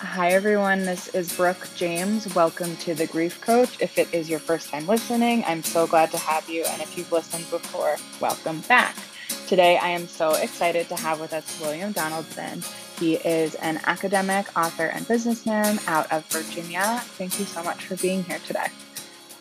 Hi, everyone. This is Brooke James. Welcome to The Grief Coach. If it is your first time listening, I'm so glad to have you. And if you've listened before, welcome back. Today, I am so excited to have with us William Donaldson. He is an academic, author, and businessman out of Virginia. Thank you so much for being here today.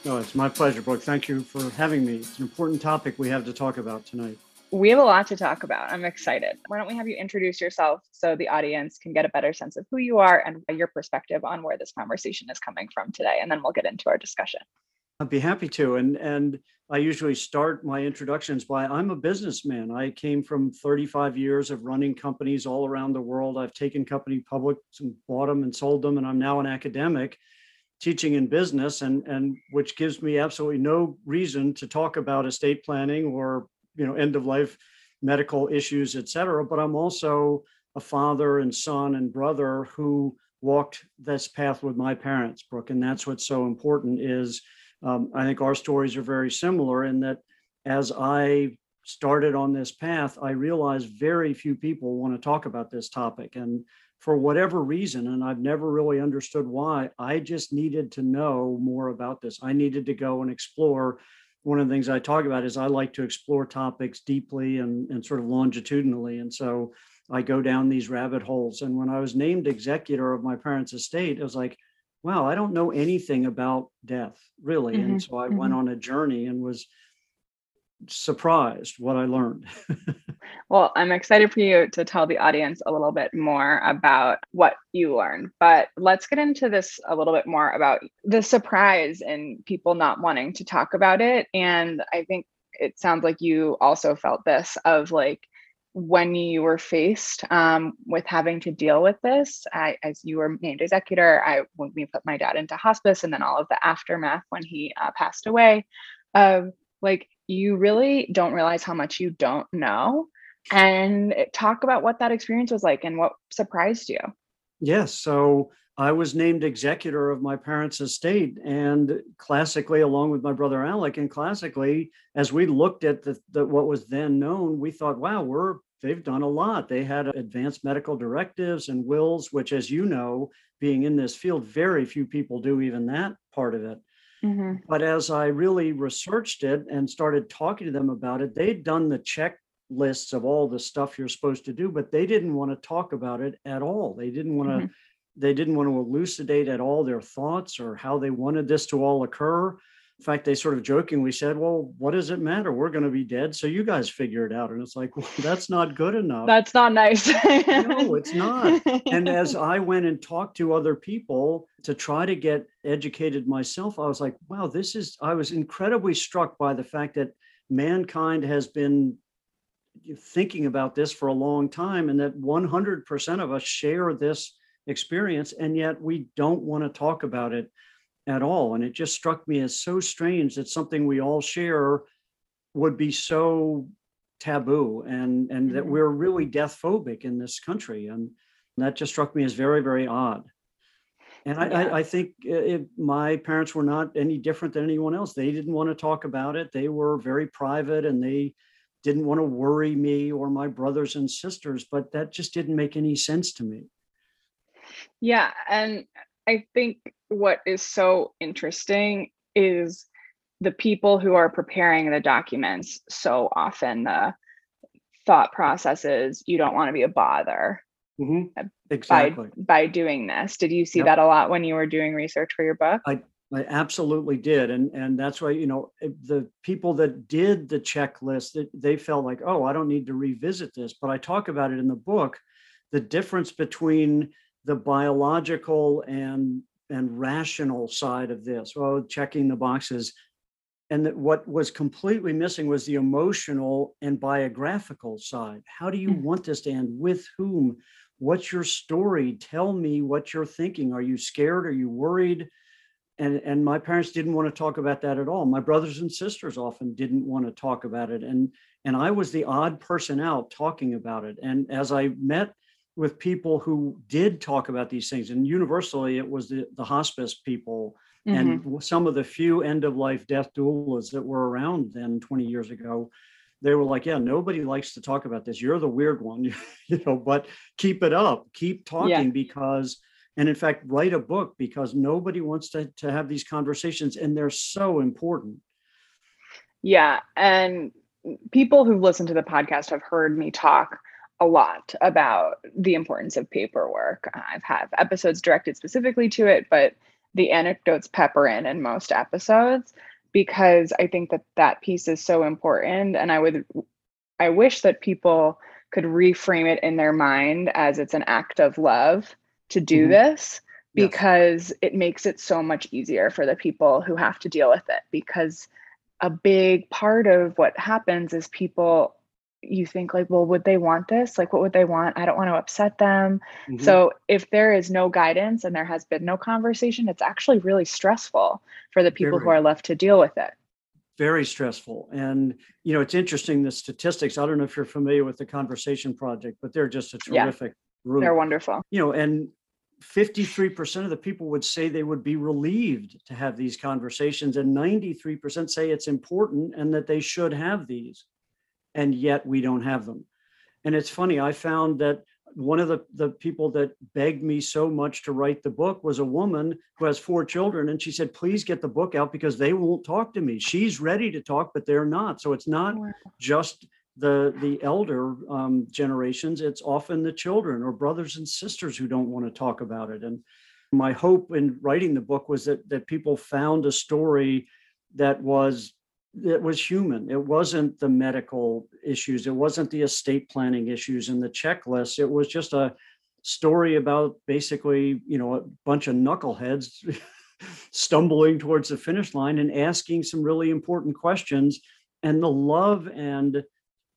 No, it's my pleasure, Brooke. Thank you for having me. It's an important topic we have to talk about tonight. We have a lot to talk about. I'm excited. Why don't we have you introduce yourself so the audience can get a better sense of who you are and your perspective on where this conversation is coming from today, and then we'll get into our discussion. I'd be happy to. And and I usually start my introductions by I'm a businessman. I came from 35 years of running companies all around the world. I've taken company public and bought them and sold them, and I'm now an academic teaching in business and and which gives me absolutely no reason to talk about estate planning or you know end of life medical issues et cetera but i'm also a father and son and brother who walked this path with my parents brooke and that's what's so important is um, i think our stories are very similar in that as i started on this path i realized very few people want to talk about this topic. And for whatever reason and i've never really understood why i just needed to know more about this. I needed to go and explore one of the things I talk about is I like to explore topics deeply and, and sort of longitudinally. And so I go down these rabbit holes. And when I was named executor of my parents' estate, I was like, wow, I don't know anything about death, really. Mm-hmm. And so I mm-hmm. went on a journey and was surprised what I learned. well, I'm excited for you to tell the audience a little bit more about what you learned. But let's get into this a little bit more about the surprise and people not wanting to talk about it. And I think it sounds like you also felt this of like, when you were faced um, with having to deal with this, I, as you were named executor, I when we put my dad into hospice, and then all of the aftermath when he uh, passed away, of like you really don't realize how much you don't know and eh, talk about what that experience was like and what surprised you. Yes so i was named executor of my parents estate and classically along with my brother alec and classically as we looked at the, the what was then known we thought wow we're they've done a lot. They had advanced medical directives and wills which as you know being in this field very few people do even that part of it Mm-hmm. But as I really researched it and started talking to them about it, they'd done the checklists of all the stuff you're supposed to do, but they didn't want to talk about it at all. They didn't want to. Mm-hmm. They didn't want to elucidate at all their thoughts or how they wanted this to all occur. In fact, they sort of jokingly said, Well, what does it matter? We're going to be dead. So you guys figure it out. And it's like, well, that's not good enough. That's not nice. no, it's not. And as I went and talked to other people to try to get educated myself, I was like, wow, this is, I was incredibly struck by the fact that mankind has been thinking about this for a long time and that 100% of us share this experience. And yet we don't want to talk about it at all. And it just struck me as so strange that something we all share would be so taboo and and mm-hmm. that we're really death phobic in this country. And that just struck me as very, very odd. And I, yeah. I, I think it, my parents were not any different than anyone else. They didn't want to talk about it. They were very private and they didn't want to worry me or my brothers and sisters, but that just didn't make any sense to me. Yeah. And I think what is so interesting is the people who are preparing the documents so often the thought processes you don't want to be a bother mm-hmm. exactly. by by doing this did you see yep. that a lot when you were doing research for your book I, I absolutely did and and that's why you know the people that did the checklist they felt like oh i don't need to revisit this but i talk about it in the book the difference between the biological and and rational side of this. Well checking the boxes. And that what was completely missing was the emotional and biographical side. How do you mm. want this to end with whom? What's your story? Tell me what you're thinking. Are you scared? Are you worried? And and my parents didn't want to talk about that at all. My brothers and sisters often didn't want to talk about it. And and i was the odd person out talking about it. And as i met with people who did talk about these things. And universally it was the, the hospice people mm-hmm. and some of the few end of life death doulas that were around then 20 years ago. They were like yeah nobody likes to talk about this. You're the weird one you know but keep it up. Keep talking yeah. because and in fact write a book because nobody wants to, to have these conversations and they're so important. Yeah and people who've listened to the podcast have heard me talk a lot about the importance of paperwork i've had episodes directed specifically to it but the anecdotes pepper in in most episodes because i think that that piece is so important and i would i wish that people could reframe it in their mind as it's an act of love to do mm-hmm. this because yes. it makes it so much easier for the people who have to deal with it because a big part of what happens is people you think like well would they want this like what would they want i don't want to upset them mm-hmm. so if there is no guidance and there has been no conversation it's actually really stressful for the people Very. who are left to deal with it very stressful and you know it's interesting the statistics i don't know if you're familiar with the conversation project but they're just a terrific yeah. Group. They're wonderful. You know, and 53% of the people would say they would be relieved to have these conversations, and 93% say it's important and that they should have these. And yet we don't have them. And it's funny, I found that one of the, the people that begged me so much to write the book was a woman who has four children. And she said, please get the book out because they won't talk to me. She's ready to talk, but they're not. So it's not just the the elder um, generations it's often the children or brothers and sisters who don't want to talk about it and my hope in writing the book was that that people found a story that was that was human. It wasn't the medical issues. It wasn't the estate planning issues and the checklist. It was just a story about basically you know a bunch of knuckleheads stumbling towards the finish line and asking some really important questions. And the love and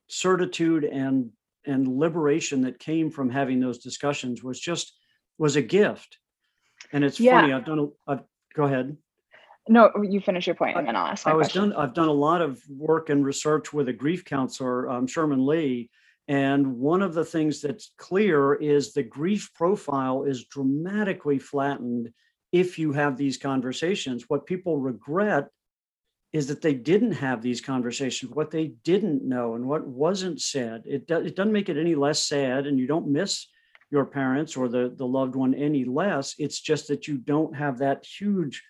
certitude and and liberation that came from having those discussions was just was a gift. And it's yeah. funny i've done a I've, go ahead no you finish your point and then i'll ask i was question. done i've done a lot of work and research with a grief counselor um, sherman lee and one of the things that's clear is the grief profile is dramatically flattened if you have these conversations what people regret is that they didn't have these conversations, what they didn't know and what wasn't said. It, do, it doesn't make it any less sad, and you don't miss your parents or the, the loved one any less. It's just that you don't have that huge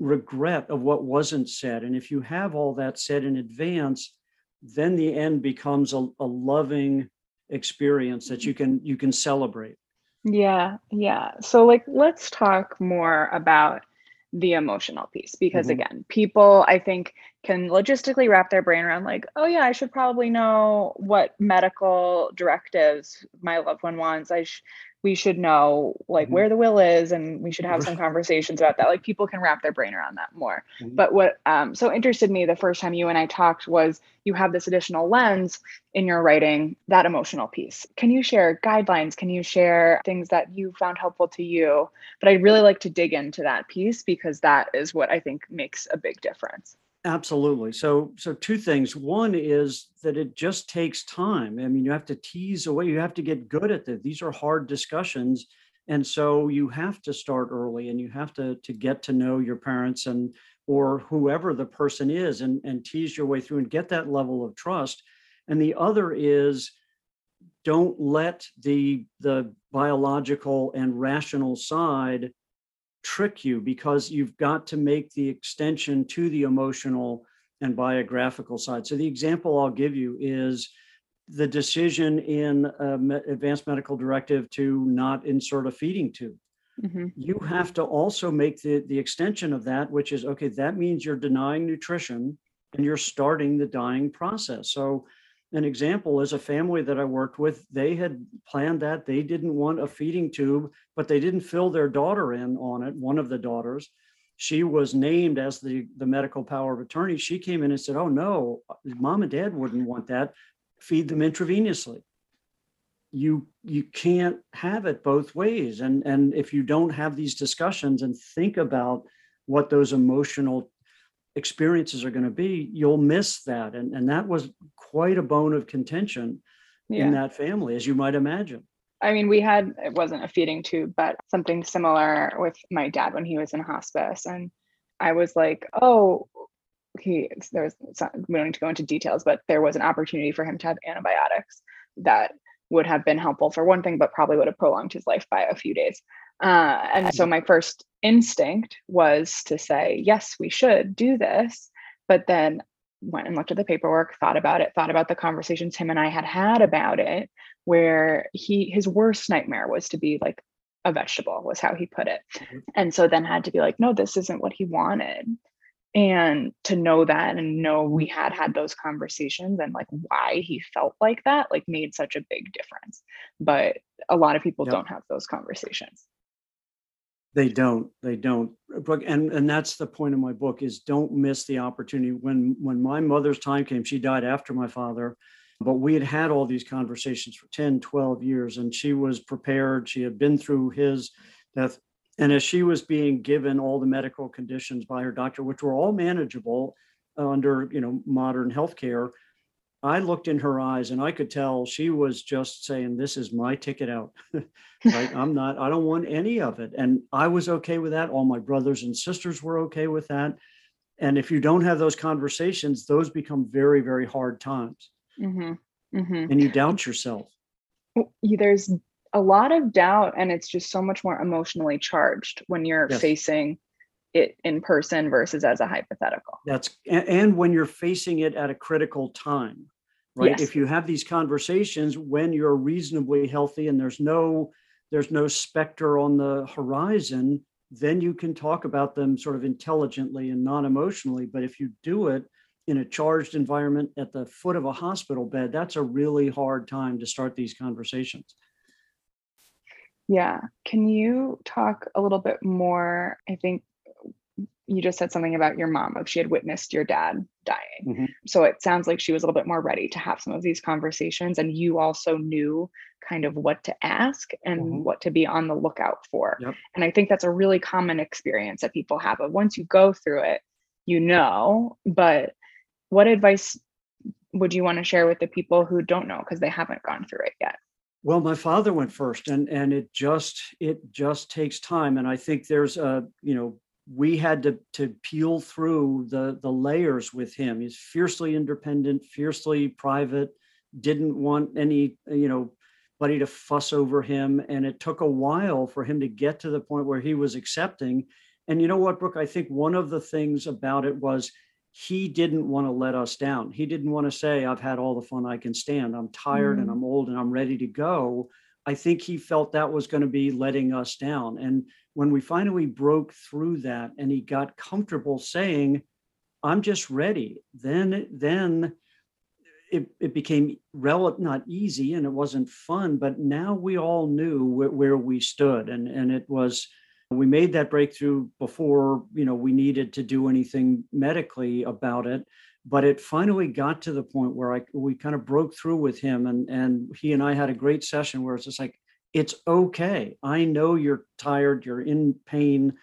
regret of what wasn't said. And if you have all that said in advance, then the end becomes a, a loving experience that you can you can celebrate. Yeah, yeah. So like let's talk more about the emotional piece because mm-hmm. again people i think can logistically wrap their brain around like oh yeah i should probably know what medical directives my loved one wants i sh- we should know like mm-hmm. where the will is and we should have some conversations about that. Like people can wrap their brain around that more. Mm-hmm. but what um, so interested me the first time you and i talked was you have this additional lens in your writing that emotional piece. Can you share guidelines? Can you share things that you found helpful to you? But i'd really like to dig into that piece because that is what i think makes a big difference Absolutely. So, so two things. One is that it just takes time. I mean, you have to tease away. You have to get good at this. These are hard discussions, and so you have to start early, and you have to to get to know your parents and or whoever the person is, and and tease your way through and get that level of trust. And the other is, don't let the the biological and rational side trick you because you've got to make the extension to the emotional and biographical side. So the example I'll give you is the decision in advanced medical directive to not insert a feeding tube. Mm-hmm. You have to also make the, the extension of that, which is okay, that means you're denying nutrition and you're starting the dying process. So an example is a family that I worked with. They had planned that they didn't want a feeding tube, but they didn't fill their daughter in on it. One of the daughters, she was named as the, the medical power of attorney. She came in and said, Oh, no, mom and dad wouldn't want that. Feed them intravenously. You you can't have it both ways. And, and if you don't have these discussions and think about what those emotional experiences are going to be, you'll miss that. And, and that was quite a bone of contention yeah. in that family, as you might imagine. I mean, we had, it wasn't a feeding tube, but something similar with my dad when he was in hospice. And I was like, oh, he, there was, we don't need to go into details, but there was an opportunity for him to have antibiotics that would have been helpful for one thing, but probably would have prolonged his life by a few days. Uh, and so my first instinct was to say, yes, we should do this. But then went and looked at the paperwork, thought about it, thought about the conversations him and I had had about it, where he his worst nightmare was to be like a vegetable was how he put it. Mm-hmm. And so then had to be like, no, this isn't what he wanted. And to know that and know we had had those conversations and like why he felt like that, like made such a big difference. But a lot of people yep. don't have those conversations. They don't. They don't. And and that's the point of my book is don't miss the opportunity. When when my mother's time came, she died after my father, but we had had all these conversations for 10, 12 years, and she was prepared. She had been through his death. And as she was being given all the medical conditions by her doctor, which were all manageable under you know modern healthcare, I looked in her eyes and I could tell she was just saying, This is my ticket out. right. I'm not, I don't want any of it. And I was okay with that. All my brothers and sisters were okay with that. And if you don't have those conversations, those become very, very hard times. Mm-hmm. Mm-hmm. And you doubt yourself. There's a lot of doubt, and it's just so much more emotionally charged when you're yes. facing it in person versus as a hypothetical. That's and when you're facing it at a critical time, right? Yes. If you have these conversations when you're reasonably healthy and there's no there's no specter on the horizon, then you can talk about them sort of intelligently and non-emotionally. But if you do it in a charged environment at the foot of a hospital bed, that's a really hard time to start these conversations. Yeah. Can you talk a little bit more? I think you just said something about your mom if she had witnessed your dad dying mm-hmm. so it sounds like she was a little bit more ready to have some of these conversations and you also knew kind of what to ask and mm-hmm. what to be on the lookout for yep. and i think that's a really common experience that people have but once you go through it you know but what advice would you want to share with the people who don't know because they haven't gone through it yet well my father went first and and it just it just takes time and i think there's a you know we had to to peel through the the layers with him. He's fiercely independent, fiercely private, didn't want any you know buddy to fuss over him, and it took a while for him to get to the point where he was accepting. And you know what, Brooke? I think one of the things about it was he didn't want to let us down. He didn't want to say, I've had all the fun I can stand. I'm tired mm. and I'm old and I'm ready to go. I think he felt that was going to be letting us down. And when we finally broke through that and he got comfortable saying, I'm just ready, then then it, it became rel- not easy and it wasn't fun, but now we all knew wh- where we stood. And, and it was, we made that breakthrough before, you know, we needed to do anything medically about it. But it finally got to the point where I, we kind of broke through with him and, and he and I had a great session where it's just like, it's okay. I know you're tired, you're in pain,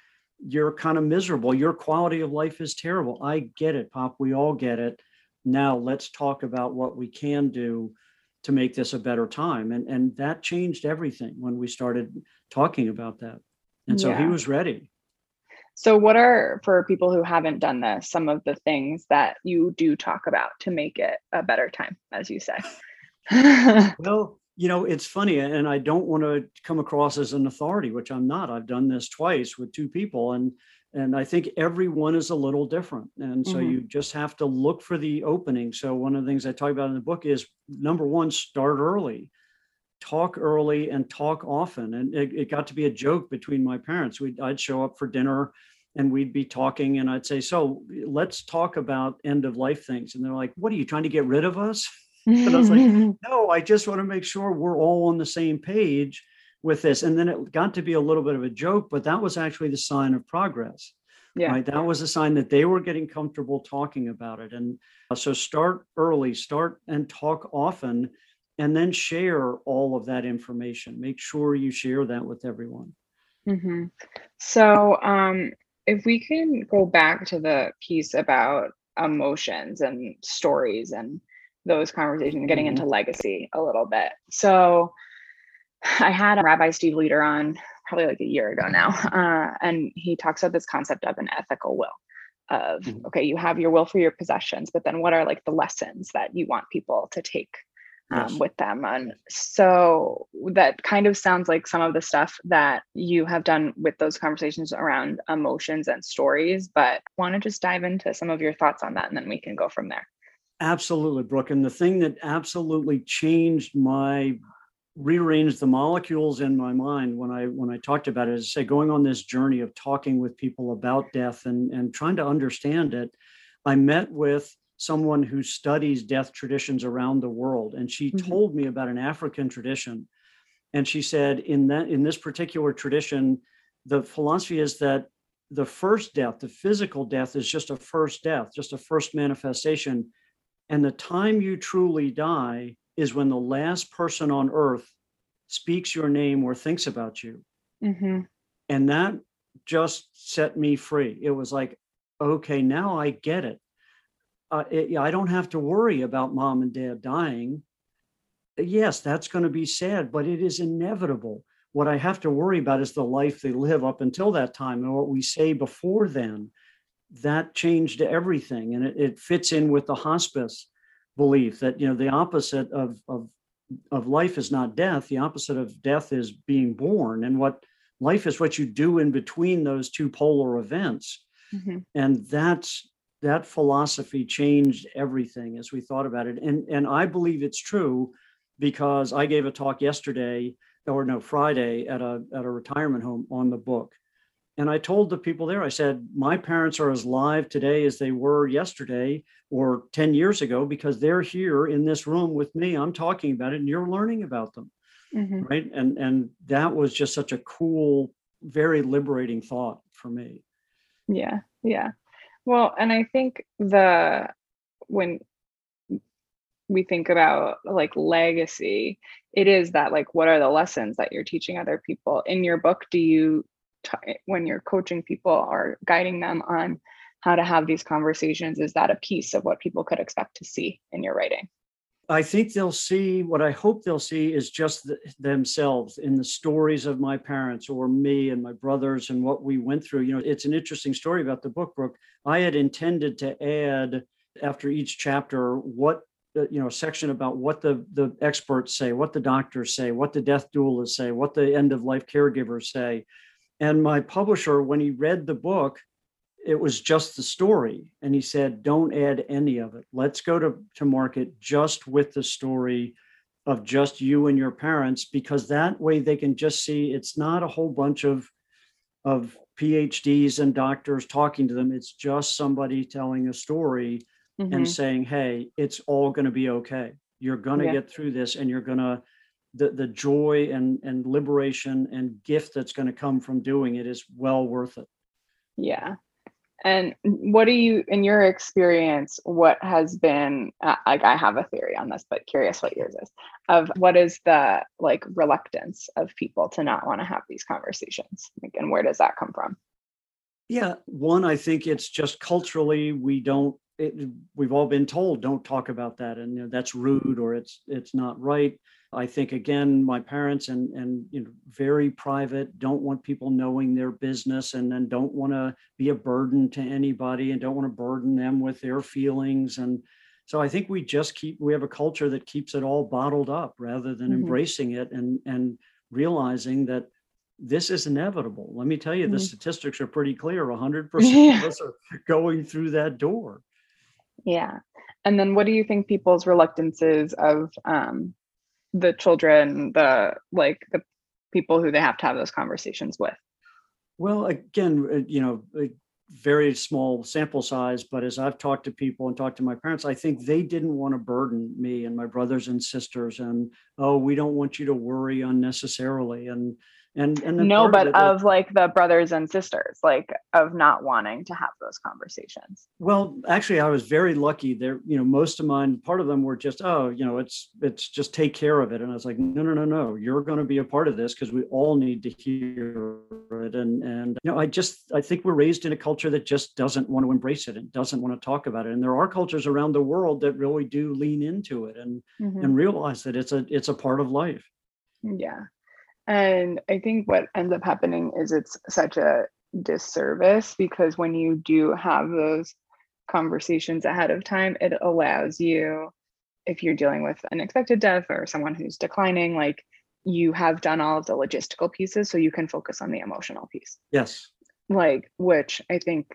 you're kind of miserable. Your quality of life is terrible. I get it, Pop. We all get it. Now let's talk about what we can do to make this a better time. And and that changed everything when we started talking about that. And so yeah. he was ready. So, what are, for people who haven't done this, some of the things that you do talk about to make it a better time, as you say? well, you know, it's funny, and I don't want to come across as an authority, which I'm not. I've done this twice with two people, and and I think everyone is a little different, and so mm-hmm. you just have to look for the opening. So one of the things I talk about in the book is number one, start early, talk early, and talk often. And it, it got to be a joke between my parents. We'd, I'd show up for dinner, and we'd be talking, and I'd say, "So let's talk about end of life things," and they're like, "What are you trying to get rid of us?" But I was like, no, I just want to make sure we're all on the same page with this. And then it got to be a little bit of a joke, but that was actually the sign of progress. Yeah. Right. That was a sign that they were getting comfortable talking about it. And uh, so start early, start and talk often, and then share all of that information. Make sure you share that with everyone. Mm-hmm. So, um, if we can go back to the piece about emotions and stories and those conversations, getting into mm-hmm. legacy a little bit. So I had Rabbi Steve Leder on probably like a year ago now, uh, and he talks about this concept of an ethical will of mm-hmm. okay you have your will for your possessions but then what are like the lessons that you want people to take um, yes. with them. And so that kind of sounds like some of the stuff that you have done with those conversations around emotions and stories, but want to just dive into some of your thoughts on that and then we can go from there. Absolutely, Brooke. And the thing that absolutely changed my rearranged the molecules in my mind when I when I talked about it is say going on this journey of talking with people about death and and trying to understand it. I met with someone who studies death traditions around the world and she mm-hmm. told me about an African tradition and she said in that in this particular tradition the philosophy is that the first death the physical death is just a first death just a first manifestation and the time you truly die is when the last person on earth speaks your name or thinks about you. Mm-hmm. And that just set me free. It was like, okay, now I get it. Uh, it I don't have to worry about mom and dad dying. Yes, that's going to be sad, but it is inevitable. What I have to worry about is the life they live up until that time and what we say before then. That changed everything. And it, it fits in with the hospice belief that you know the opposite of of of life is not death the opposite of death is being born and what life is what you do in between those two polar events mm-hmm. and that's that philosophy changed everything as we thought about it and and i believe it's true because i gave a talk yesterday or no friday at a at a retirement home on the book and I told the people there, I said, my parents are as live today as they were yesterday or 10 years ago because they're here in this room with me. I'm talking about it and you're learning about them. Mm-hmm. Right. And and that was just such a cool, very liberating thought for me. Yeah. Yeah. Well, and I think the when we think about like legacy, it is that like what are the lessons that you're teaching other people? In your book, do you t- when you're coaching people or guiding them on how to have these conversations is that a piece of what people could expect to see in your writing I think they'll see what I hope they'll see is just the, themselves in the stories of my parents or me and my brothers and what we went through. You know, it's an interesting story about the book, Brooke. I had intended to add after each chapter what uh, you know section about what the the experts say, what the doctors say, what the death doulas say, what the end of life caregivers say, and my publisher, when he read the book, it was just the story. And he said, don't add any of it. Let's go to, to market just with the story of just you and your parents, because that way they can just see it's not a whole bunch of, of PhDs and doctors talking to them. It's just somebody telling a story mm-hmm. and saying, hey, it's all going to be okay. You're going to yeah. get through this and you're going to the the joy and and liberation and gift that's going to come from doing it is well worth it yeah and what do you in your experience what has been uh, like i have a theory on this but curious what yours is of what is the like reluctance of people to not want to have these conversations? Like, and where does that come from? Yeah one i think it's just culturally we don't it, we've all been told don't talk about that and you know, that's rude or it's it's not right I think again, my parents and and you know very private, don't want people knowing their business, and then don't want to be a burden to anybody, and don't want to burden them with their feelings. And so I think we just keep we have a culture that keeps it all bottled up rather than mm-hmm. embracing it and and realizing that this is inevitable. Let me tell you, mm-hmm. the statistics are pretty clear. 100% yeah. of us are going through that door. Yeah. And then what do you think people's reluctances of um, the children, the like the people who they have to have those conversations with? Well, again, uh, you know, very small sample size, but as I've talked to people and talked to my parents, I think they didn't want to burden me and my brothers and sisters. And oh, we don't want you to worry unnecessarily. And and and no but of, of like the brothers and sisters like of not wanting to have those conversations. Well actually i was very lucky there you know most of mine part of them were just oh you know it's it's just take care of it. And i was like no no no no. You're going to be a part of this because we all need to hear it. And and you know i just i think we're raised in a culture that just doesn't want to embrace it and doesn't want to talk about it. And there are cultures around the world that really do lean into it and mm-hmm. and realize that it's a it's a part of life. Yeah and I think what ends up happening is it's such a disservice because when you do have those conversations ahead of time, it allows you if you're dealing with an expected death or someone who's declining, like you have done all of the logistical pieces so you can focus on the emotional piece. Yes. Like, which I think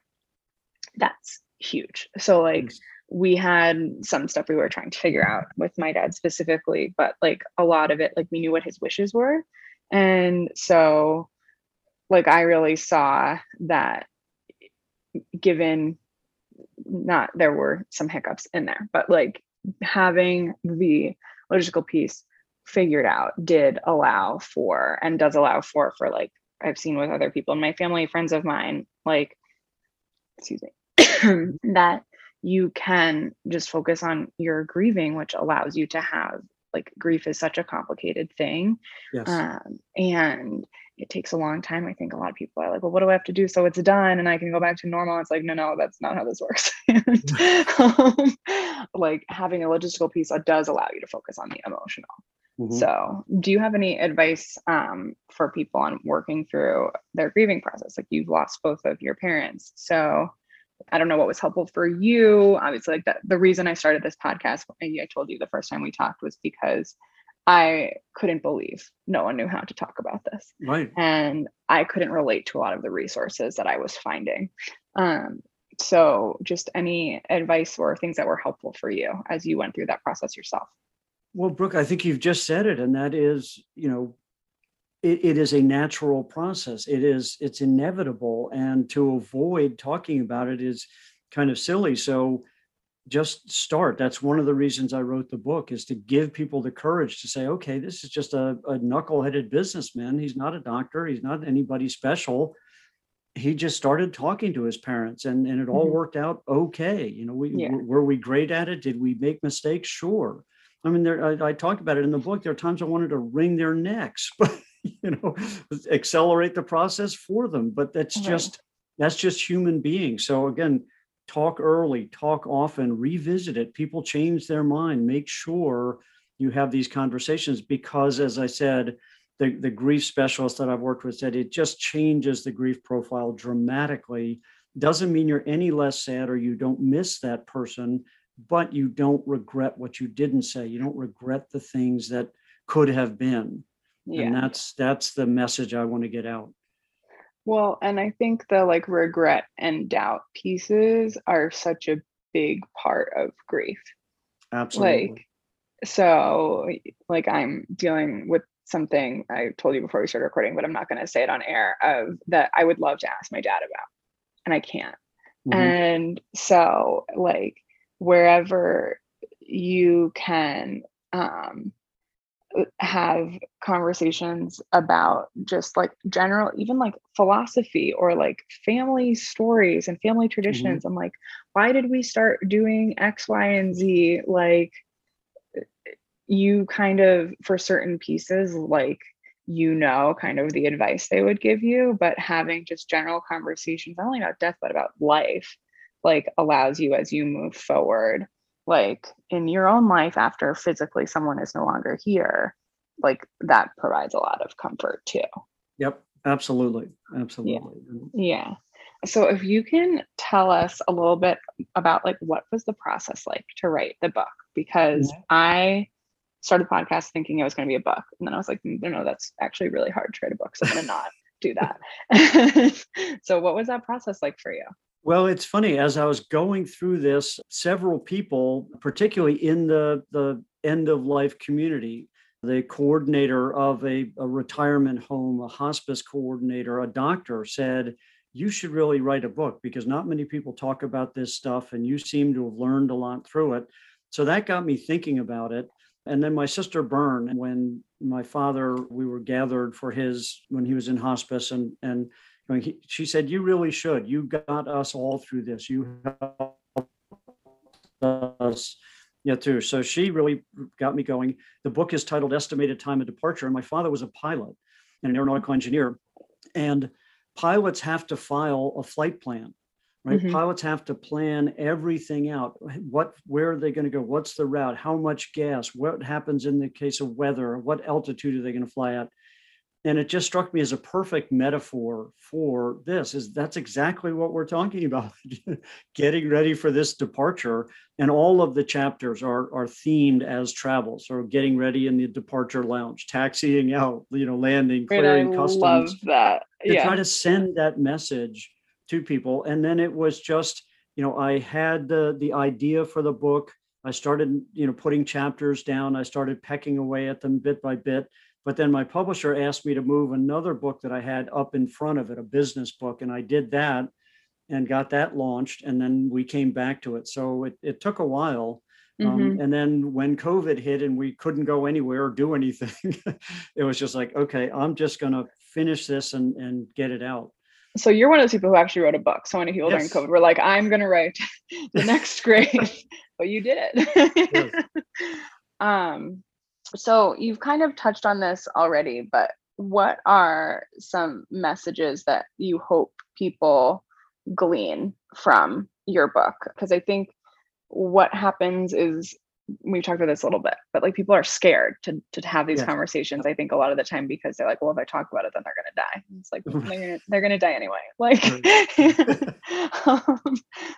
that's huge. So, like, yes. we had some stuff we were trying to figure out with my dad specifically, but like a lot of it, like, we knew what his wishes were. And so, like, I really saw that given not there were some hiccups in there, but like having the logistical piece figured out did allow for and does allow for for like I've seen with other people in my family, friends of mine, like excuse me, that you can just focus on your grieving, which allows you to have like grief is such a complicated thing. Yes. Um, and it takes a long time. I think a lot of people are like, well, what do I have to do so it's done and I can go back to normal? It's like, no, no, that's not how this works. and, um, like having a logistical piece that does allow you to focus on the emotional. Mm-hmm. So, do you have any advice um, for people on working through their grieving process? Like you've lost both of your parents. So, I don't know what was helpful for you. Obviously, like that, the reason I started this podcast, I told you the first time we talked was because I couldn't believe no one knew how to talk about this. Right. And I couldn't relate to a lot of the resources that I was finding. Um, so, just any advice or things that were helpful for you as you went through that process yourself? Well, Brooke, I think you've just said it, and that is, you know, it, it is a natural process. It is, it's inevitable, and to avoid talking about it is kind of silly. So, just start. That's one of the reasons I wrote the book is to give people the courage to say, okay, this is just a, a knuckleheaded businessman. He's not a doctor. He's not anybody special. He just started talking to his parents and, and it all mm-hmm. worked out okay. You know, we yeah. were we great at it? Did we make mistakes? Sure. I mean, there I, I talk about it in the book. There are times I wanted to wring their necks, but you know, accelerate the process for them. But that's right. just that's just human beings. So again, talk early, talk often, revisit it. People change their mind. Make sure you have these conversations because, as I said, the, the grief specialist that I've worked with said it just changes the grief profile dramatically. Doesn't mean you're any less sad or you don't miss that person, but you don't regret what you didn't say. You don't regret the things that could have been. Yeah. And that's that's the message I want to get out. Well, and I think the like regret and doubt pieces are such a big part of grief. Absolutely. Like, so, like, I'm dealing with something I told you before we started recording, but I'm not going to say it on air of that I would love to ask my dad about, and I can't. Mm-hmm. And so, like, wherever you can um, have conversations about just like general even like philosophy or like family stories and family mm-hmm. traditions mm-hmm. i'm like why did we start doing x y and z like you kind of for certain pieces like you know kind of the advice they would give you but having just general conversations not only about death but about life like allows you as you move forward like in your own life after physically someone is no longer here like that provides a lot of comfort too. Yep absolutely absolutely. Yeah. yeah. So if you can tell us a little bit about like what was the process like to write the book? Because yeah. i started the podcast thinking it was going to be a book and then i was like no no that's actually really hard to write a book so i'm going to not do that. So what was that process like for you well, it's funny. As I was going through this, several people, particularly in the, the end of life community, the coordinator of a, a retirement home, a hospice coordinator, a doctor said, You should really write a book because not many people talk about this stuff, and you seem to have learned a lot through it. So that got me thinking about it. And then my sister Bern, when my father, we were gathered for his, when he was in hospice, and, and he, she said, You really should. You got us all through this. You helped us yeah through. So she really got me going. The book is titled Estimated Time of Departure. And my father was a pilot and an aeronautical engineer. And pilots have to file a flight plan right mm-hmm. pilots have to plan everything out what where are they going to go what's the route how much gas what happens in the case of weather what altitude are they going to fly at and it just struck me as a perfect metaphor for this is that's exactly what we're talking about getting ready for this departure. And all of the chapters are are themed as travel. So getting ready in the departure lounge taxiing out you know landing clearing I customs. love that. Yeah. to try to send that message to people. And then it was just you know i had the the idea for the book. I started you know putting chapters down. I started pecking away at them bit by bit but then my publisher asked me to move another book that I had up in front of it, a business book. And I did that and got that launched. And then we came back to it. So it, it took a while. Um, Mhm. Um, and then when COVID hit and we couldn't go anywhere or do anything, it was just like, okay, I'm just going to finish this and, and get it out. so you're one of those people who actually wrote a book so many people during Yes. covid were like i'm going to write the next grade but you did it yes. um so you've kind of touched on this already but what are some messages that you hope people glean from your book? Because i think what happens is we've talked about this a little bit but like people are scared to to have these Yes. conversations i think a lot of the time because they're like well if i talk about it then they're going to die. And it's like they're gonna, they're going to die anyway. Like um,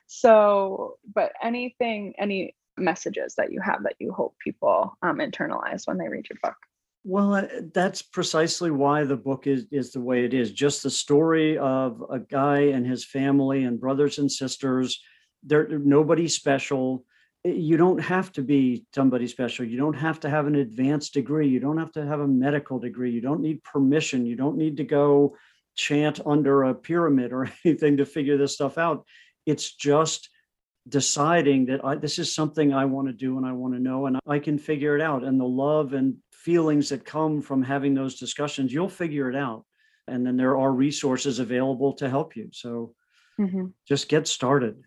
so but anything any messages that you have that you hope people um, internalize when they read your book Well, uh, that's precisely why the book is is the way it is. Just the story of a guy and his family and brothers and sisters. They're nobody special. You don't have to be somebody special. You don't have to have an advanced degree. You don't have to have a medical degree. You don't need permission. You don't need to go chant under a pyramid or anything to figure this stuff out. It's just deciding that I, this is something I want to do and I want to know and I can figure it out. And the love and feelings that come from having those discussions, you'll figure it out. And then there are resources available to help you. So mm-hmm. just get started.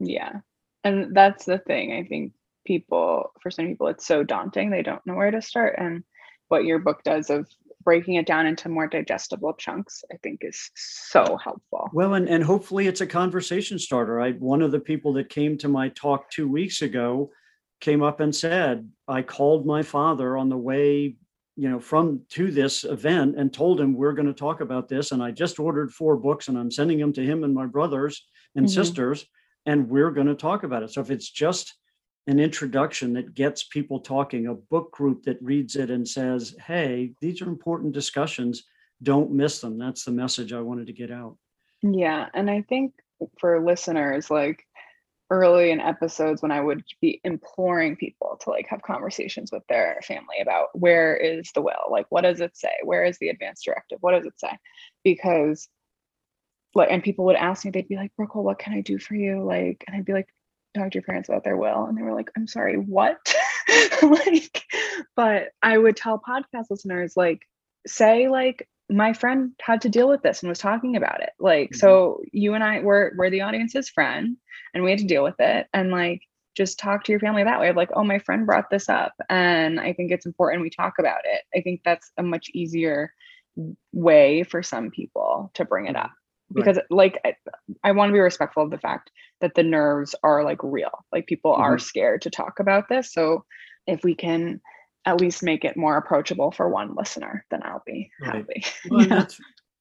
Yeah. And that's the thing. I think people, for some people, it's so daunting. They don't know where to start. And what your book does of breaking it down into more digestible chunks, I think is so helpful. Well, and, and hopefully it's a conversation starter. I one of the people that came to my talk two weeks ago came up and said, I called my father on the way, you know, from to this event and told him we're going to talk about this. And I just ordered four books and I'm sending them to him and my brothers and Mhm. sisters, and we're going to talk about it. So if it's just an introduction that gets people talking, a book group that reads it and says, Hey, these are important discussions. Don't miss them. That's the message I wanted to get out. Yeah. And I think for listeners, like early in episodes when I would be imploring people to like have conversations with their family about where is the will? Like what does it say? Where is the advance directive? What does it say? Because like and people would ask me, they'd be like, Brooke, what can I do for you? Like, and I'd be like, talk to your parents about their will. And they were like, I'm sorry, what? like, but I would tell podcast listeners, like, say like my friend had to deal with this and was talking about it. Like, mm-hmm. so you and I were we're the audience's friend and we had to deal with it. And like just talk to your family that way of like, oh, my friend brought this up. And I think it's important we talk about it. I think that's a much easier way for some people to bring it mm-hmm. up Right. because like I, I want to be respectful of the fact that the nerves are like real like people are Mhm. scared to talk about this so if we can at least make it more approachable for one listener then i'll be Right. happy Well, Yeah.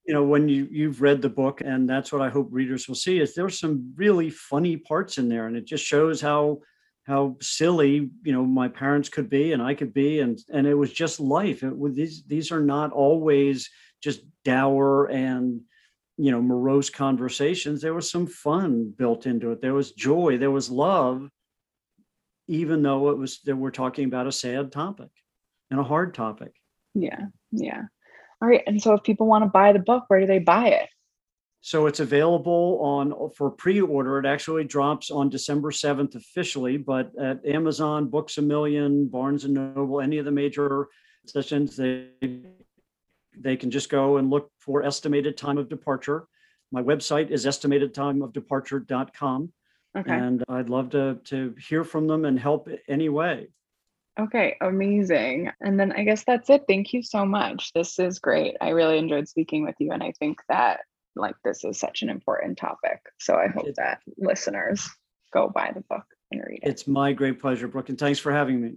you know, when you you've read the book, and that's what I hope readers will see is there's some really funny parts in there, and it just shows how how silly you know my parents could be and I could be, and and it was just life. It these these are not always just dour and you know morose conversations. There was some fun built into it. There was joy. There was love, even though it was that we're talking about a sad topic and a hard topic. yeah yeah all right and so if people want to buy the book where do they buy it So it's available on for pre-order. It actually drops on December 7th officially, but at Amazon, Books a Million, Barnes and Noble, any of the major sessions, they they can just go and look for estimated time of departure. My website is estimatedtimeofdeparture.com. okay And I'd love to to hear from them and help any way. okay amazing and then i guess that's it thank you so much this is great i really enjoyed speaking with you and i think that like this is such an important topic so i hope that listeners go buy the book and read it It's my great pleasure, Brooke, and thanks for having me.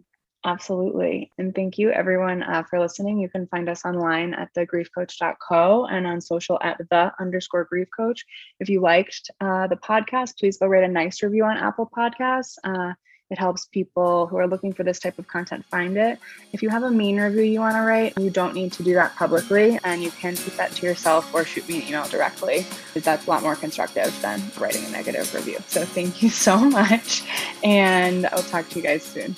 Absolutely. And thank you everyone uh, for listening. You can find us online at thegriefcoach.co and on social at the underscore grief coach. If you liked uh, the podcast, please go write a nice review on Apple Podcasts. Uh, it helps people who are looking for this type of content find it. If you have a mean review you want to write, you don't need to do that publicly and you can keep that to yourself or shoot me an email directly. That's a lot more constructive than writing a negative review. So thank you so much. And I'll talk to you guys soon.